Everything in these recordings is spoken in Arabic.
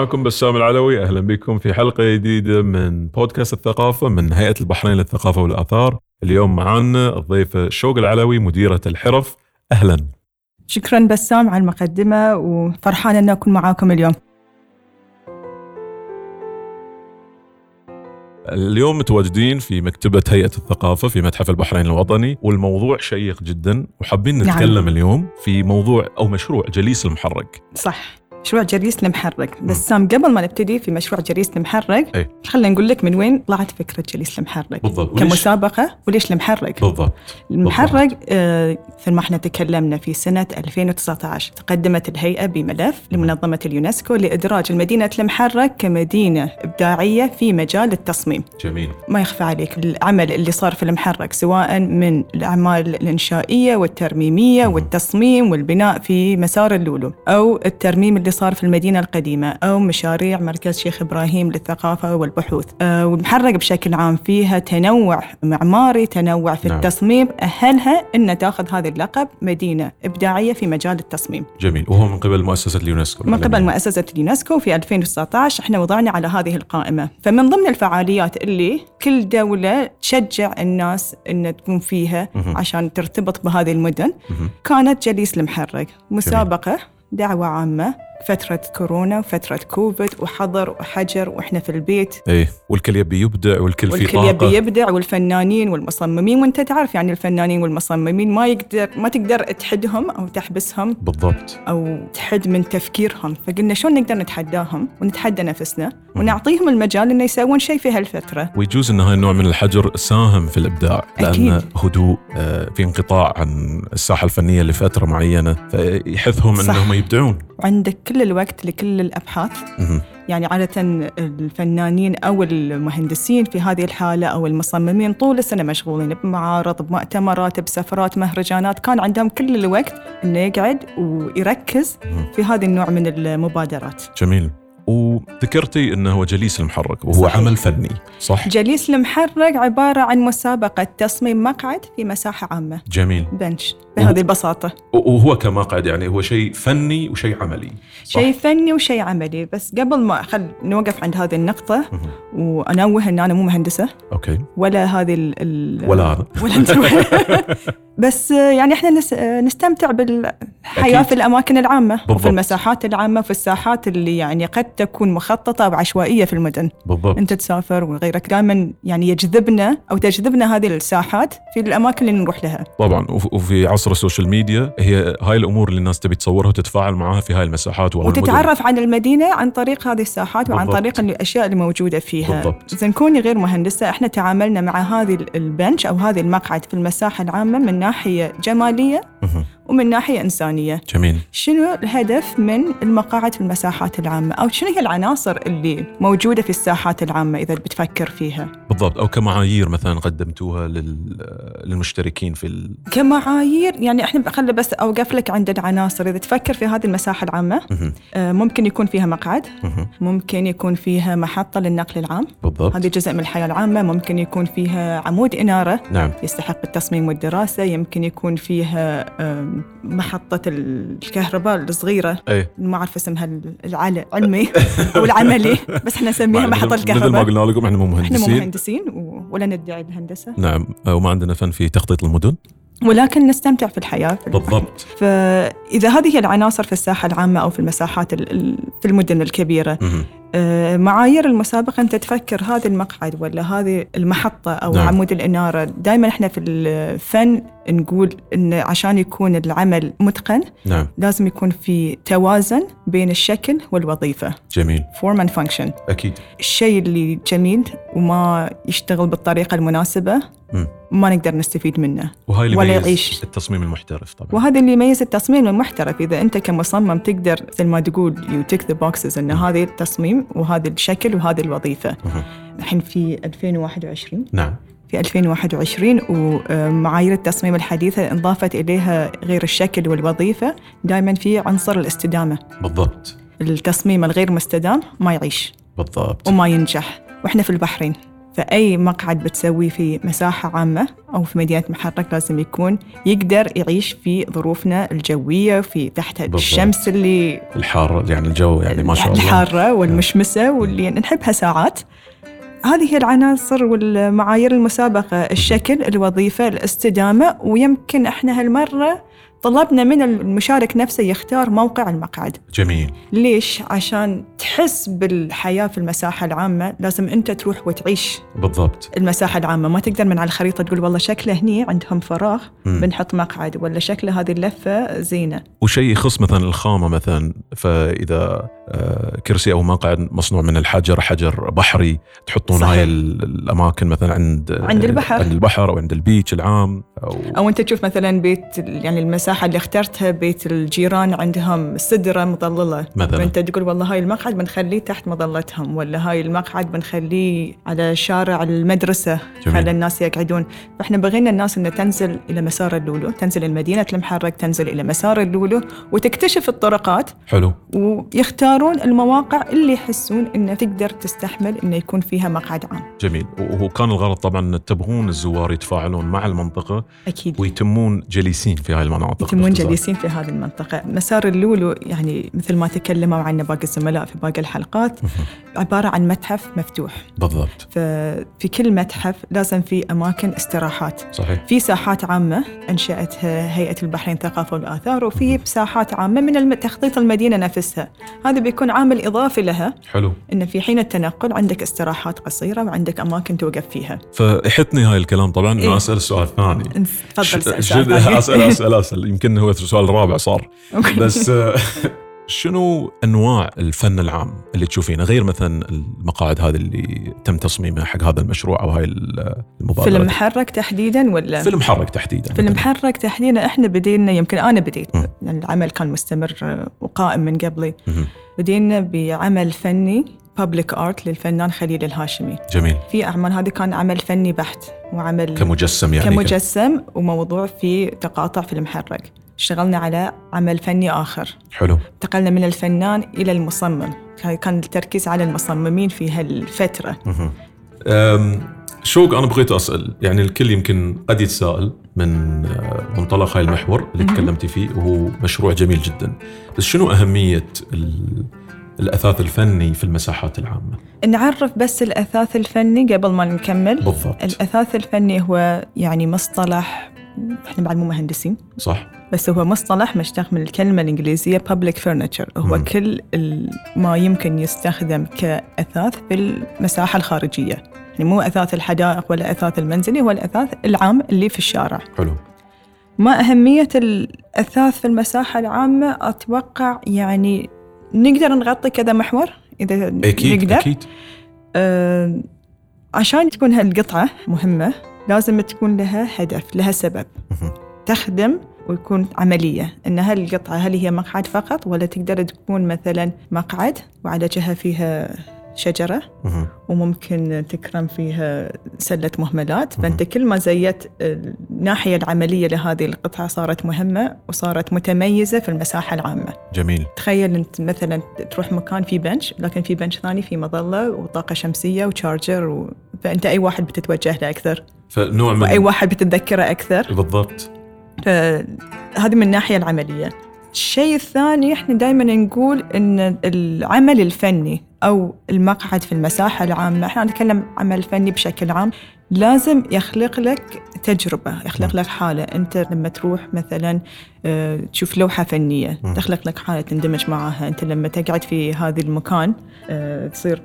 معكم بسام العلوي. أهلا بكم في حلقة جديدة من بودكاست الثقافة من هيئة البحرين للثقافة والآثار. اليوم معنا الضيفة شوق العلوي مديرة الحرف. أهلا. شكرا بسام على المقدمة وفرحانه أن أكون معاكم اليوم. اليوم متواجدين في مكتبة هيئة الثقافة في متحف البحرين الوطني والموضوع شيق جدا وحابين نتكلم نعم. اليوم في موضوع أو مشروع جليس المحرك. صح. مشروع جليس المحرق. بسام قبل ما نبتدي في مشروع جليس المحرق إيه. خلينا نقول لك من وين طلعت فكرة جليس المحرق. بالضبط. كمسابقة وليش المحرق؟ بالضبط. المحرق آه مثل ما إحنا تكلمنا في سنة 2019 تقدمت الهيئة بملف لمنظمة اليونسكو لإدراج المدينة المحرق كمدينة إبداعية في مجال التصميم. جميل. ما يخفى عليك العمل اللي صار في المحرق سواء من الأعمال الإنشائية والترميمية. والتصميم والبناء في مسار اللولو أو الترميم اللي اللي صار في المدينة القديمة أو مشاريع مركز شيخ إبراهيم للثقافة والبحوث. أه والمحرق بشكل عام فيها تنوع معماري تنوع في نعم. التصميم. أهلها أن تأخذ هذا اللقب مدينة إبداعية في مجال التصميم. جميل. وهو من قبل مؤسسة اليونسكو من قبل مؤسسة اليونسكو في 2019 إحنا وضعنا على هذه القائمة. فمن ضمن الفعاليات اللي كل دولة تشجع الناس أن تكون فيها عشان ترتبط بهذه المدن كانت جليس المحرق مسابقة دعوة عامة فترة كورونا وفترة كوفيد وحظر وحجر وإحنا في البيت. إيه والكل يبي يبدع والكل, والكل في طاقة. يبي يبدع والفنانين والمصممين وأنت تعرف يعني الفنانين والمصممين ما يقدر ما تقدر تحدهم أو تحبسهم. بالضبط. أو تحد من تفكيرهم. فقلنا شلون نقدر نتحداهم ونتحدى نفسنا ونعطيهم المجال إنه يسوون شيء في هالفترة. ويجوز إن هاي النوع من الحجر ساهم في الإبداع لأن أكيد. هدوء آه، في انقطاع عن الساحة الفنية لفترة معينة فيحثهم. إنهم يبدعون. وعندك كل الوقت لكل الأبحاث. يعني عادة الفنانين أو المهندسين في هذه الحالة أو المصممين طول السنة مشغولين بمعارض بمؤتمرات بسفرات مهرجانات. كان عندهم كل الوقت أنه يقعد ويركز في هذا النوع من المبادرات. جميل. وذكرتي إنه هو جليس المحرك وهو صحيح. عمل فني صح؟ جليس المحرك عبارة عن مسابقة تصميم مقعد في مساحة عامة. جميل. بنش. بهذه البساطة. وهو كمقعد يعني هو شيء فني وشيء عملي؟ شيء فني وشيء عملي. بس قبل ما خل نوقف عند هذه النقطة وأنوه إن أنا مو مهندسة. أوكي. ولا هذه ال ولا هذا ولا أنت. بس يعني إحنا نستمتع بالحياة أكيد. في الأماكن العامة بالضبط. وفي المساحات العامة وفي الساحات اللي يعني قد تكون مخططة بعشوائية في المدن. بالضبط. أنت تسافر وغيرك دائما يعني يجذبنا أو تجذبنا هذه الساحات في الأماكن اللي نروح لها. طبعا. وفي عصر ال social media هي هاي الأمور اللي الناس تبي تصورها وتتفاعل معها في هاي المساحات وتتعرف عن المدينة عن طريق هذه الساحات وعن بالضبط. طريق الأشياء اللي موجودة فيها. بالضبط. اذا كوني غير مهندسة إحنا تعاملنا مع هذه ال bench أو هذه المقعد في المساحة العامة من ناحية جمالية ومن ناحية إنسانية. جميل. شنو الهدف من المقاعد في المساحات العامة؟ أو شنو هي العناصر اللي موجودة في الساحات العامة إذا بتفكر فيها؟ بالضبط. أو كمعايير مثلا قدمتوها للمشتركين في ال... كمعايير يعني إحنا خلي بس أوقف لك عند العناصر. إذا تفكر في هذه المساحة العامة آه ممكن يكون فيها مقعد ممكن يكون فيها محطة للنقل العام. بالضبط. هذه جزء من الحياة العامة. ممكن يكون فيها عمود إنارة نعم. يستحق التصميم والدراسة. يمكن يكون فيها محطة الكهرباء الصغيرة. أي. ما أعرف اسمها العلمي أو العملي. بس إحنا نسميها محطة الكهرباء مثل ما قلنا لكم إحنا مو مهندسين إحنا مو مهندسين. ولا ندعي الهندسة. نعم وما عندنا فن في تخطيط المدن. ولكن نستمتع في الحياة. في بالضبط. فإذا هذه العناصر في الساحة العامة أو في المساحات في المدن الكبيرة آه، معايير المسابقة أنت تفكر هذا المقعد ولا هذه المحطة أو نعم. عمود الإنارة؟ دائما إحنا في الفن نقول إن عشان يكون العمل متقن نعم. لازم يكون في توازن بين الشكل والوظيفة. جميل. form and function أكيد. الشيء اللي جميل وما يشتغل بالطريقة المناسبة م. ما نقدر نستفيد منه وهاي اللي ولا يعيش. التصميم المحترف طبعا. وهذا اللي يميز التصميم المحترف إذا أنت كمصمم تقدر زي ما تقول you tick the boxes إن هذا التصميم وهذا الشكل وهذه الوظيفة. الحين في 2021 نعم. في 2021 ومعايير التصميم الحديثة انضافت إليها غير الشكل والوظيفة دائما في عنصر الاستدامة. بالضبط. التصميم الغير مستدام ما يعيش. بالضبط. وما ينجح. وإحنا في البحرين. فأي مقعد بتسويه في مساحة عامة أو في مدينة محرك لازم يكون يقدر يعيش في ظروفنا الجوية في تحت بالضبط. الشمس اللي الحار يعني الجو يعني ما شاء الله. الحارة والمشمسة واللي نحبها ساعات. هذه هي العناصر والمعايير المسابقة الشكل الوظيفة الاستدامة ويمكن إحنا هالمرة طلبنا من المشارك نفسه يختار موقع المقعد جميل ليش؟ عشان تحس بالحياة في المساحة العامة لازم أنت تروح وتعيش بالضبط المساحة العامة ما تقدر من على الخريطة تقول والله شكله هني عندهم فراغ. بنحط مقعد ولا شكله هذه اللفة زينة وشيء يخص مثلا الخامة مثلا فإذا آه، كرسي أو مقعد مصنوع من الحجر حجر بحري تحطون. هاي ال- الأماكن مثلا عند عند البحر. عند البحر أو عند البيتش العام أو أو أنت تشوف مثلا بيت يعني المساحة اللي اخترتها بيت الجيران عندهم سدرة مظللة. مثلاً. فأنت تقول والله هاي المقعد بنخليه تحت مظلتهم ولا هاي المقعد بنخليه على شارع المدرسة. جميل. خلى الناس يقعدون. فإحنا بغينا الناس أن تنزل إلى مسار اللولو تنزل المدينة المحرك تنزل إلى مسار اللولو وتكتشف الطرقات. حلو. ويختارون المواقع اللي يحسون أنه تقدر تستحمل أنه يكون فيها مقعد عام. جميل. وهو كان الغرض طبعا تبغون الزوار يتفاعلون مع المنطقة. أكيد. ويتمون جليسين في هاي المناطق. يتمون. جالسين في هذه المنطقة. مسار اللولو يعني مثل ما تكلموا عنه باقي الزملاء في باقي الحلقات عبارة عن متحف مفتوح. بالضبط. ففي كل متحف لازم في أماكن استراحات. صحيح. في ساحات عامة أنشأتها هيئة البحرين ثقافة والآثار وفي ساحات عامة من تخطيط المدينة نفسها. هذا بيكون عامل إضافي لها. حلو. أن في حين التنقل عندك استراحات قصيرة وعندك أماكن توقف فيها. فيحطني هاي الكلام طبعا إنه إيه. أسأل السؤال الثاني تفضل سؤال ثاني. اسال اسال أسأل. يمكن هو السؤال الرابع صار. بس آه، شنو أنواع الفن العام اللي تشوفينه؟ غير مثلا المقاعد هذه اللي تم تصميمها حق هذا المشروع أو هاي المبادرة فيلم محرك تحديدا ولا؟ فيلم حرك تحديدا. فيلم حرك تحديدا. إحنا بدينا يمكن أنا بديت. العمل كان مستمر آه، وقائم من قبلي. بدينا بعمل فني بابليك ارت للفنان خليل الهاشمي. جميل. في أعمال هذه كان عمل فني بحت وعمل كمجسم يعني كمجسم وموضوع في تقاطع في المحرك. اشتغلنا على عمل فني آخر. حلو. انتقلنا من الفنان إلى المصمم. كان التركيز على المصممين في هالفترة. شوق أنا بغيت أسأل. يعني الكل يمكن قد يتساءل من آه، منطلق هاي المحور اللي. تكلمتي فيه وهو مشروع جميل جدا. بس شنو أهمية ال- الأثاث الفني في المساحات العامة. نعرف بس الأثاث الفني قبل ما نكمل. بالضبط. الأثاث الفني هو يعني مصطلح إحنا بعد مو مهندسين. صح. بس هو مصطلح مشتق من الكلمة الإنجليزية public furniture. هو مم. كل ما يمكن يستخدم كأثاث في المساحة الخارجية. يعني مو أثاث الحدائق ولا أثاث المنزلي هو الأثاث العام اللي في الشارع. حلو. ما أهمية الأثاث في المساحة العامة؟ أتوقع يعني نقدر نغطي كذا محور إذا أكيد نقدر؟ أكيد. آه، عشان تكون هالقطعة مهمة لازم تكون لها هدف لها سبب. تخدم ويكون عملية. إن هل القطعة هل هي مقعد فقط ولا تقدر تكون مثلا مقعد وعلى جهة فيها شجرة مهم. وممكن تكرم فيها سلة مهملات. فأنت كل ما زيت الناحية العملية لهذه القطعة صارت مهمة وصارت متميزة في المساحة العامة. جميل. تخيل أنت مثلا تروح مكان في بنش لكن في بنش ثاني في مظلة وطاقة شمسية وشارجر و... فأنت أي واحد بتتوجه له أكثر. فنوع من وأي واحد بتتذكره أكثر. بالضبط. فهذه من الناحية العملية. الشيء الثاني إحنا دائما نقول إن العمل الفني أو المقعد في المساحة العامة إحنا نتكلم عمل فني بشكل عام لازم يخلق لك تجربة يخلق لك حالة أنت لما تروح مثلا آه، تشوف لوحة فنية مم. تخلق لك حالة تندمج معها أنت لما تقعد في هذا المكان آه، تصير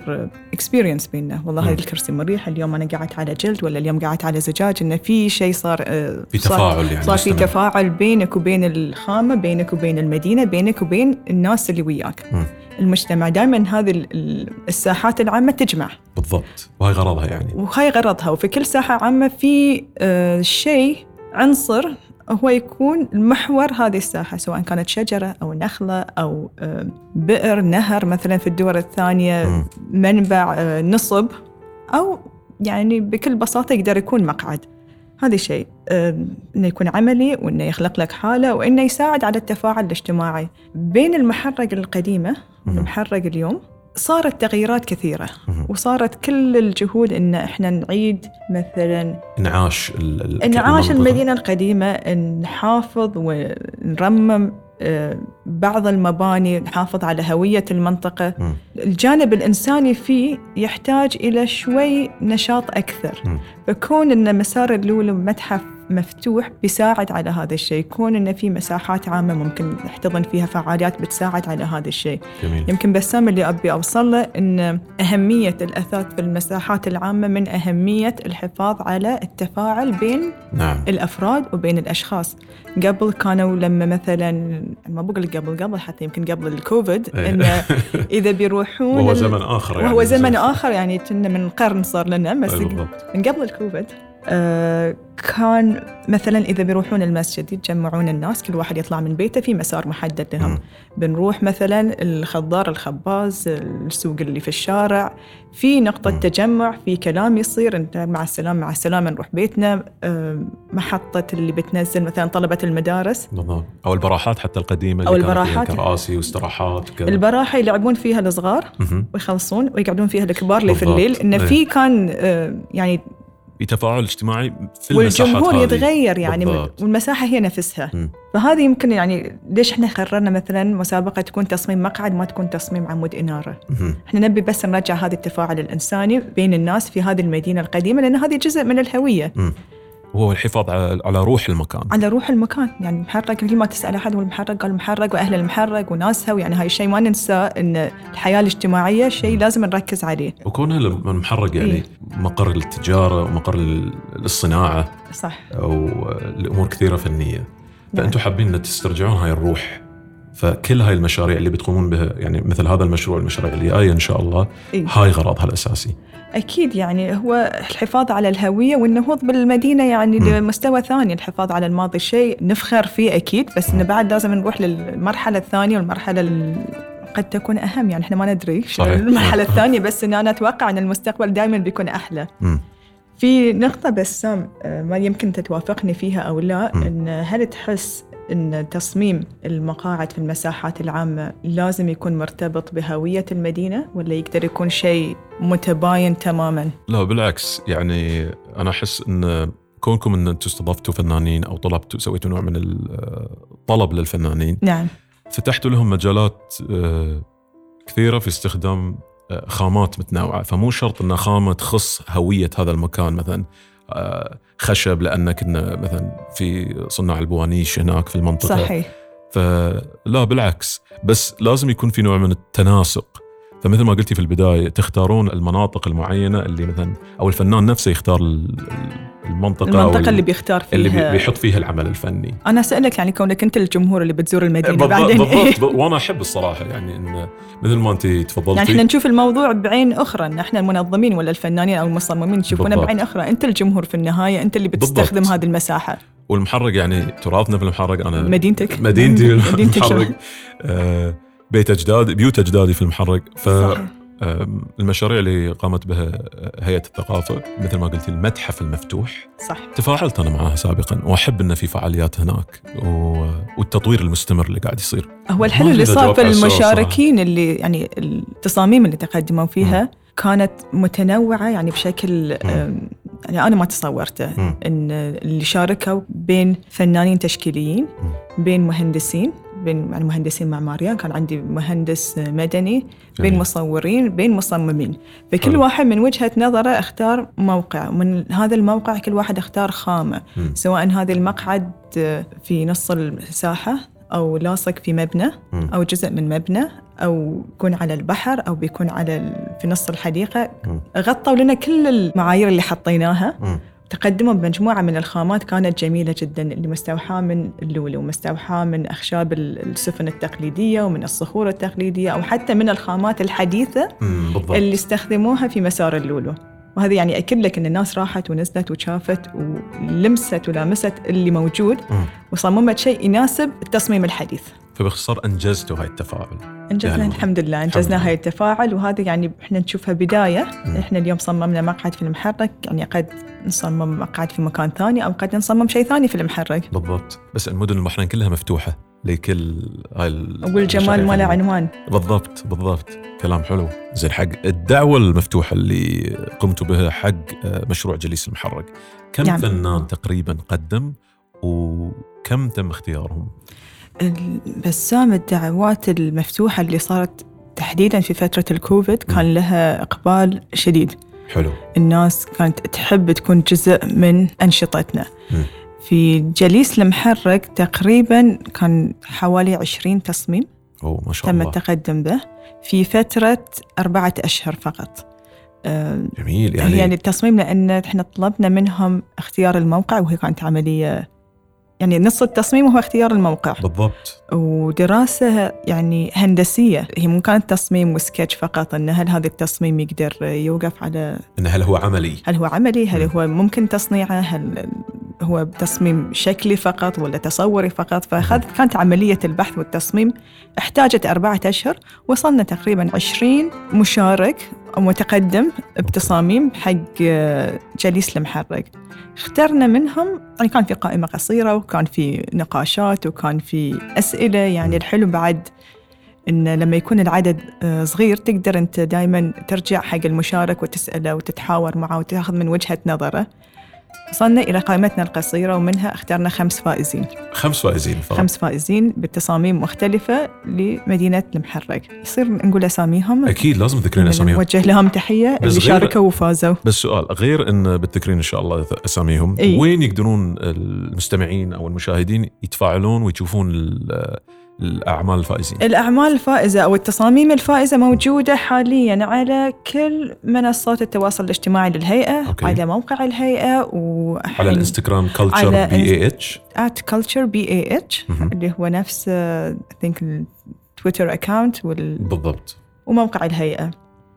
اكسبيرينس بينه والله. هذا الكرسي مريح اليوم أنا قعدت على جلد ولا اليوم قعدت على زجاج انه في شيء صار آه، في صار- تفاعل يعني صار في. تفاعل بينك وبين الخامة بينك وبين المدينة بينك وبين الناس اللي وياك مم. المجتمع دائما هذه ال- ال- الساحات العامة تجمع. بالضبط. وهي غرضها يعني. وهاي غرضها. وفي كل ساحة عامة في آه، شيء عنصر هو يكون محور هذه الساحة سواء كانت شجرة أو نخلة أو آه، بئر نهر مثلا في الدول الثانية. منبع آه، نصب أو يعني بكل بساطة يقدر يكون مقعد. هذا شيء إنه يكون عملي وإنه يخلق لك حالة وإنه يساعد على التفاعل الاجتماعي بين المحرق القديمة. والمحرق اليوم صارت تغييرات كثيرة. وصارت كل الجهود إن إحنا نعيد مثلا انعاش ال- ال- انعاش المنطقة. المدينة القديمة نحافظ ونرمم بعض المباني نحافظ على هوية المنطقة مم. الجانب الإنساني فيه يحتاج إلى شوي نشاط أكثر مم. فكون أن مسار اللولو متحف مفتوح بيساعد على هذا الشيء. كون أن في مساحات عامة ممكن نحتضن فيها فعاليات بتساعد على هذا الشيء. جميل. يمكن بسام اللي أبي أوصل له أن أهمية الأثاث في المساحات العامة من أهمية الحفاظ على التفاعل بين نعم. الأفراد وبين الأشخاص. قبل كانوا لما مثلا ما بقول قبل قبل حتى يمكن قبل الكوفيد إيه. انه إذا بيروحون وهو زمن آخر يعني وهو زمن آخر يعني كنا من قرن صار لنا بس بالضبط. من قبل الكوفيد. كان مثلا إذا بيروحون المسجد يتجمعون الناس كل واحد يطلع من بيته في مسار محدد لهم. بنروح مثلا الخضار الخباز السوق اللي في الشارع في نقطة مم. تجمع في كلام يصير إنت مع السلامة مع السلامة نروح بيتنا آه، محطة اللي بتنزل مثلا طلبة المدارس أو البراحات حتى القديمة اللي فيها البراحات. كراسي واستراحات وكذا البراحة يلعبون فيها الصغار. ويخلصون ويقعدون فيها الكبار اللي في. الليل انه إيه. في كان آه، يعني في تفاعل اجتماعي في المساحات والجمهور. يتغير يعني بالضبط. والمساحة هي نفسها مم. فهذه يمكن يعني ليش إحنا قررنا مثلا مسابقة تكون تصميم مقعد ما تكون تصميم عمود إنارة مهم. إحنا نبي بس نرجع هذا التفاعل الإنساني بين الناس في هذه المدينة القديمة لأن هذه جزء من الهوية مم. وهو الحفاظ على روح المكان. على روح المكان. يعني محرق كل ما تسأل أحد والمحرق قال محرق وأهل المحرق وناسها ويعني هاي الشيء ما ننسى أن الحياة الاجتماعية شيء لازم نركز عليه. وكونه المحرق يعني إيه. مقر للتجاره ومقر لل- للصناعه صح. أو لامور كثيرة فنية. فأنتم حابين إن تسترجعون هاي الروح فكل هاي المشاريع اللي بتقومون بها يعني مثل هذا المشروع المشاريع اللي جاية إن شاء الله إيه. هاي غرضها الأساسي أكيد يعني هو الحفاظ على الهوية والنهوض بالمدينة يعني مم. لمستوى ثاني الحفاظ على الماضي شيء نفخر فيه أكيد بس إنه بعد لازم نروح للمرحلة الثانية والمرحلة ال... قد تكون أهم يعني إحنا ما ندري شو صحيح. المرحلة الثانية بس إن أنا أتوقع أن المستقبل دائما بيكون أحلى مم. في نقطة بسام آه، ما يمكن تتوافقني فيها أو لا. إن هل تحس أن تصميم المقاعد في المساحات العامة لازم يكون مرتبط بهوية المدينة ولا يقدر يكون شيء متباين تماما؟ لا بالعكس. يعني أنا أحس إن كونكم إن أنتم استضفتوا فنانين أو طلبتوا سويتوا نوع من الطلب للفنانين نعم. فتحتوا لهم مجالات آه، كثيرة في استخدام آه، خامات متنوعة. فمو شرط إن خامة تخص هوية هذا المكان مثلا. آه، خشب لأن كنا مثلا في صناع البوانيش هناك في المنطقة. صحيح. فلا بالعكس. بس لازم يكون في نوع من التناسق. فمثل ما قلتي في البداية تختارون المناطق المعينة اللي مثلا أو الفنان نفسه يختار ال- المنطقة أو المنطقة ال- اللي بيختار فيها اللي بي- بيحط فيها العمل الفني. أنا أسألك يعني كونك أنت الجمهور اللي بتزور المدينة بالضبط بعدين. بالضبط. وأنا أحب الصراحة يعني إن مثل ما أنت تفضلتي. يعني إحنا نشوف الموضوع بعين أخرى إن إحنا المنظمين ولا الفنانين أو المصممين يشوفونه. بعين أخرى. أنت الجمهور في النهاية أنت اللي بتستخدم بالضبط. هذه المساحة. والمحرق يعني تراثنا في المحرق أنا مدينتك. مدينتي؟ المحرق. آه، بيت أجدادي بيوت أجدادي في المحرق. ف صحيح. المشاريع اللي قامت بها هيئة الثقافة مثل ما قلتي المتحف المفتوح. صح. تفاعلت أنا معها سابقا وأحب إن في فعاليات هناك و... والتطوير المستمر اللي قاعد يصير. هو الحلو اللي صار في المشاركين اللي يعني التصاميم اللي تقدموا فيها كانت متنوعة يعني بشكل يعني أنا ما تصورته مم. إن اللي شاركوا بين فنانين تشكيليين بين مهندسين بين مهندسين معماريين كان عندي مهندس مدني بين. مصورين بين مصممين فكل حلو. واحد من وجهة نظره اختار موقع ومن هذا الموقع كل واحد اختار خامة مم. سواء هذا المقعد في نص الساحة أو لاصق في مبنى مم. أو جزء من مبنى أو يكون على البحر أو بيكون على في نص الحديقة مم. غطوا لنا كل المعايير اللي حطيناها. تقدموا بمجموعة من الخامات كانت جميلة جدا اللي مستوحاة من اللولو ومستوحاة من أخشاب ال- السفن التقليدية ومن الصخور التقليدية أو حتى من الخامات الحديثة. بالضبط اللي استخدموها في مسار اللولو وهذا يعني أكد لك أن الناس راحت ونزلت وشافت ولمست ولامست اللي موجود مم. وصممت شيء يناسب التصميم الحديث فباختصار أنجزتوا هاي التفاعل أنجزنا يعني الحمد لله لله. هاي التفاعل وهذا يعني إحنا نشوفها بداية مم. إحنا اليوم صممنا مقعد في المحرك يعني قد نصمم مقعد في مكان ثاني أو قد نصمم شيء ثاني في المحرك بالضبط بس المدن البحرين كلها مفتوحة لكل هاي ال- والجمال ما له. عنوان. بالضبط بالضبط. كلام حلو. زين حق الدعوة المفتوحة اللي قمتوا بها حق آه، مشروع جليس المحرق كم نعم. فنان تقريبا قدم وكم تم اختيارهم؟ بسام الدعوات المفتوحة اللي صارت تحديدا في فترة الكوفيد كان لها إقبال شديد. حلو. الناس كانت تحب تكون جزء من أنشطتنا. مم. في جليس المحرك تقريبا كان حوالي 20 تصميم أوه ما شاء تم الله. التقدم به في فترة أربعة أشهر فقط. آه، جميل يعني, يعني, التصميم لأن إحنا طلبنا منهم اختيار الموقع وهي كانت عملية يعني نص التصميم هو اختيار الموقع. بالضبط. ودراسة يعني هندسية هي مو كانت تصميم وسكتش فقط أن هل هذا التصميم يقدر يوقف على إن هل هو عملي؟ هل هو عملي؟ هل مم. هو ممكن تصنيعه؟ هل هو تصميم شكلي فقط ولا تصوري فقط فأخذت كانت عملية البحث والتصميم. احتاجت أربعة أشهر وصلنا تقريبا 20 مشارك متقدم بتصاميم حق آه، جليس المحرك. اخترنا منهم يعني كان في قائمة قصيرة وكان في نقاشات وكان في أسئلة. يعني الحلو بعد إن لما يكون العدد آه، صغير تقدر أنت دائما ترجع حق المشارك وتسأله وتتحاور معه وتاخذ من وجهة نظره. وصلنا إلى قائمتنا القصيرة ومنها اخترنا خمس فائزين. خمس فائزين فقط. خمس فائزين بتصاميم مختلفة لمدينة المحرك. يصير نقول أساميهم؟ أكيد لازم تذكرين أساميهم. نوجه لهم تحية. اللي شاركوا وفازوا. بس سؤال غير إن بتذكرين إن شاء الله أساميهم إي. وين يقدرون المستمعين أو المشاهدين يتفاعلون ويشوفون الأعمال الفائزين الأعمال الفائزة أو التصاميم الفائزة موجودة حاليا على كل منصات التواصل الاجتماعي للهيئة أوكي. على موقع الهيئة على وحين الانستغرام culture على b a h culture b a h مهم. اللي هو نفس آه، think التويتر account وال... بالضبط وموقع الهيئة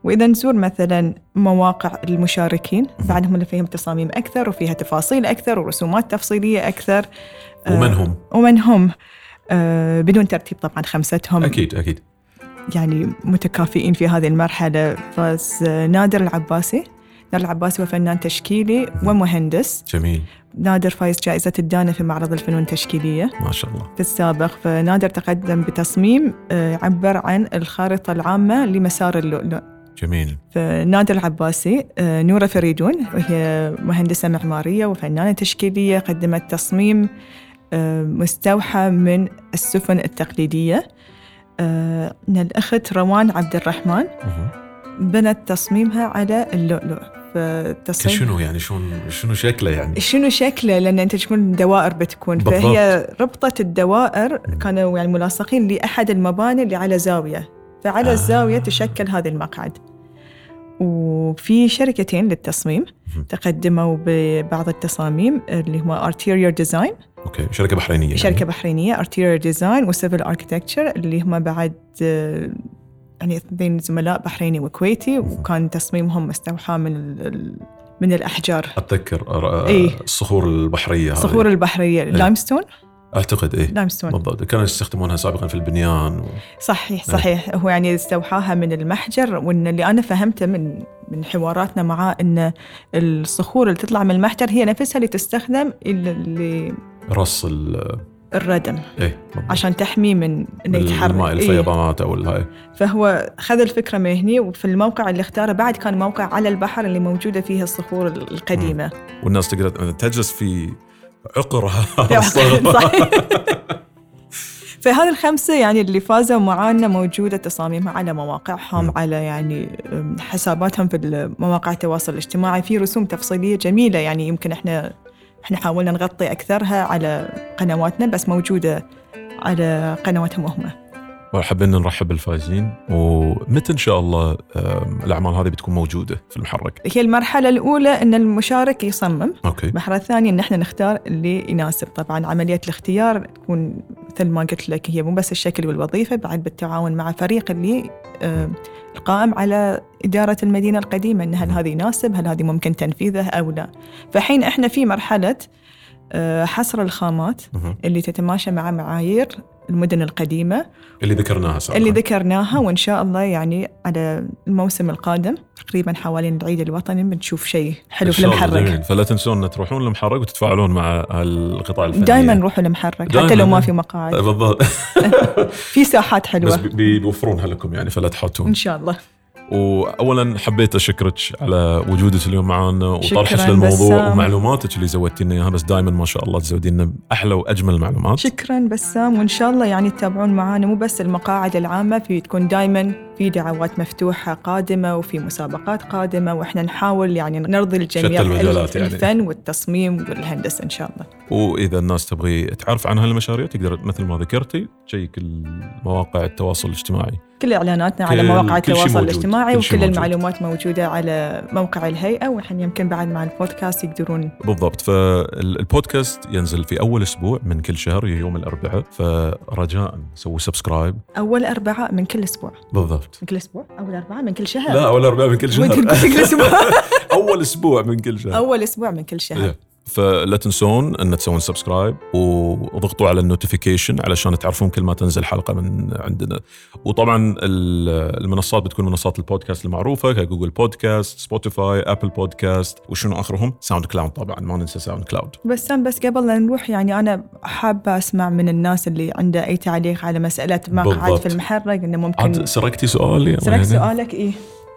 وإذا نزور مثلا مواقع المشاركين بعدهم اللي فيهم تصاميم أكثر وفيها تفاصيل أكثر ورسومات تفصيلية أكثر آه، ومن هم؟ ومن هم آه، بدون ترتيب طبعا خمستهم. أكيد أكيد. يعني متكافئين في هذه المرحلة. فاز آه، نادر العباسي. نادر العباسي هو فنان تشكيلي ومهندس. جميل. نادر فايز جائزة الدانا في معرض الفنون التشكيلية. ما شاء الله. في السابق فنادر تقدم بتصميم آه، يعبر عن الخارطة العامة لمسار اللؤلؤ. جميل. فنادر العباسي آه، نورة فريدون وهي مهندسة معمارية وفنانة تشكيلية قدمت تصميم آه، مستوحى من السفن التقليدية آه، من الأخت روان عبد الرحمن. بنت تصميمها على اللؤلؤ فتصميم كشنو يعني شلون شنو شكله يعني شنو شكله لأن أنت تكون دوائر بتكون بالضبط. فهي ربطت الدوائر كانوا يعني ملاصقين لأحد المباني اللي على زاوية فعلى آه. آه. الزاوية تشكل هذا المقعد وفي شركتين للتصميم. تقدموا ببعض التصاميم اللي هو ارتيريور ديزاين أوكي شركة بحرينية يعني. شركة بحرينية ارتيريور design وسيفل architecture اللي هم بعد يعني اثنين زملاء بحريني وكويتي وكان تصميمهم مستوحى من ال- من الأحجار أتذكر آه، إيه. الصخور البحرية. الصخور البحرية لايمستون أعتقد إيه. لايمستون بالضبط كانوا يستخدمونها سابقا في البنيان و... صحيح صحيح. هو يعني استوحاها من المحجر وإن اللي أنا فهمته من من حواراتنا معاه إن الصخور اللي تطلع من المحجر هي نفسها اللي تستخدم ال- رص ال... للردم إيه. عشان تحميه من إنه يتحرك. الماء إيه. الفيضانات أو الهاي. فهو خذ الفكرة من هني وفي الموقع اللي اختاره بعد كان موقع على البحر اللي موجودة فيه الصخور القديمة. والناس تقدر تجلس في عقرها فهذه الخمسة يعني اللي فازوا معانا موجودة تصاميمها على مواقعهم م. على يعني حساباتهم في مواقع التواصل الاجتماعي. في رسوم تفصيلية جميلة يعني يمكن إحنا إحنا حاولنا نغطي أكثرها على قنواتنا بس موجودة على قنواتهم هم. وحابين نرحب بالفائزين ومتى إن شاء الله الأعمال هذه بتكون موجودة في المحرك؟ هي المرحلة الأولى أن المشارك يصمم. أوكي. المرحلة الثانية أن إحنا نختار اللي يناسب. طبعا عملية الاختيار تكون مثل ما قلت لك هي مو بس الشكل والوظيفة بعد بالتعاون مع فريق اللي القائم على إدارة المدينة القديمة أن هل هذا يناسب؟ هل هذه ممكن تنفيذه أو لا؟ فحين إحنا في مرحلة آه، حصر الخامات. اللي تتماشى مع معايير المدن القديمة اللي ذكرناها سابقا. اللي ذكرناها وإن شاء الله يعني على الموسم القادم تقريبا حوالين العيد الوطني بنشوف شيء حلو في المحرك. فلا تنسون تروحون المحرك وتتفاعلون مع القطاع الفني. دائما نروح المحرك حتى. لو ما في مقاعد. بالضبط. في ساحات بس حلوة بي- بيوفرونها لكم يعني فلا تحاتون إن شاء الله. واولا حبيت أشكرك على وجودك اليوم معنا وطرحك للموضوع بسام. ومعلوماتك اللي زودتينا إياها بس دائما ما شاء الله تزودينا أحلى وأجمل المعلومات شكرا بسام وإن شاء الله يعني تتابعون معنا مو بس المقاعد العامة في تكون دائما في دعوات مفتوحة قادمة وفي مسابقات قادمة وإحنا نحاول يعني نرضي الجميع المجالات يعني. الفن والتصميم والهندسة إن شاء الله وإذا الناس تبغي تعرف عن هالمشاريع تقدر مثل ما ذكرتي تشيك المواقع التواصل الاجتماعي كل إعلاناتنا على مواقع التواصل. الاجتماعي وكل موجود. المعلومات موجودة على موقع الهيئة وإحنا يمكن بعد مع البودكاست يقدرون. بالضبط. فالبودكاست ينزل في أول أسبوع من كل شهر يوم الأربعاء. فرجاء سووا subscribe أول أربعاء من كل أسبوع. بالضبط. من كل أسبوع؟ أول أربعاء من كل شهر. لا أول أربعاء من كل شهر. من كل أسبوع. أول أسبوع من كل شهر. أول أسبوع من كل شهر. إيه. فلا تنسون أن تسوون subscribe وضغطوا على ال notification علشان تعرفون كل ما تنزل حلقة من عندنا وطبعا ال- المنصات بتكون منصات البودكاست المعروفة كجوجل بودكاست سبوتيفاي ابل بودكاست وشنو آخرهم ساوند كلاود طبعا ما ننسى ساوند كلاود بسام بس قبل لا نروح يعني أنا حابة أسمع من الناس اللي عنده أي تعليق على مسألة مقعد بالضبط. في المحرق إنه ممكن عاد سرقتي سؤالي سرقت. سؤالك إيه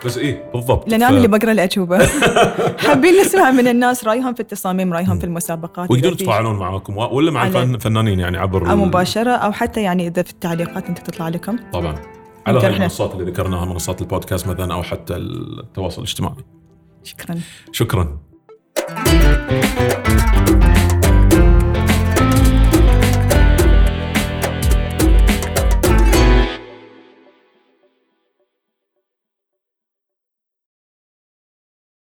بس إيه بالضبط. لأن ف- أنا اللي بقرأ الأجوبة. حابين نسمع من الناس رأيهم في التصاميم رأيهم في المسابقات ويقدرون يتفاعلون معاكم ولا مع الفنانين يعني عبر أو مباشرة أو حتى يعني إذا في التعليقات أنت تطلع لكم. طبعا. على هاي المنصات اللي ذكرناها منصات البودكاست مثلا أو حتى التواصل الاجتماعي. شكرا. شكرا.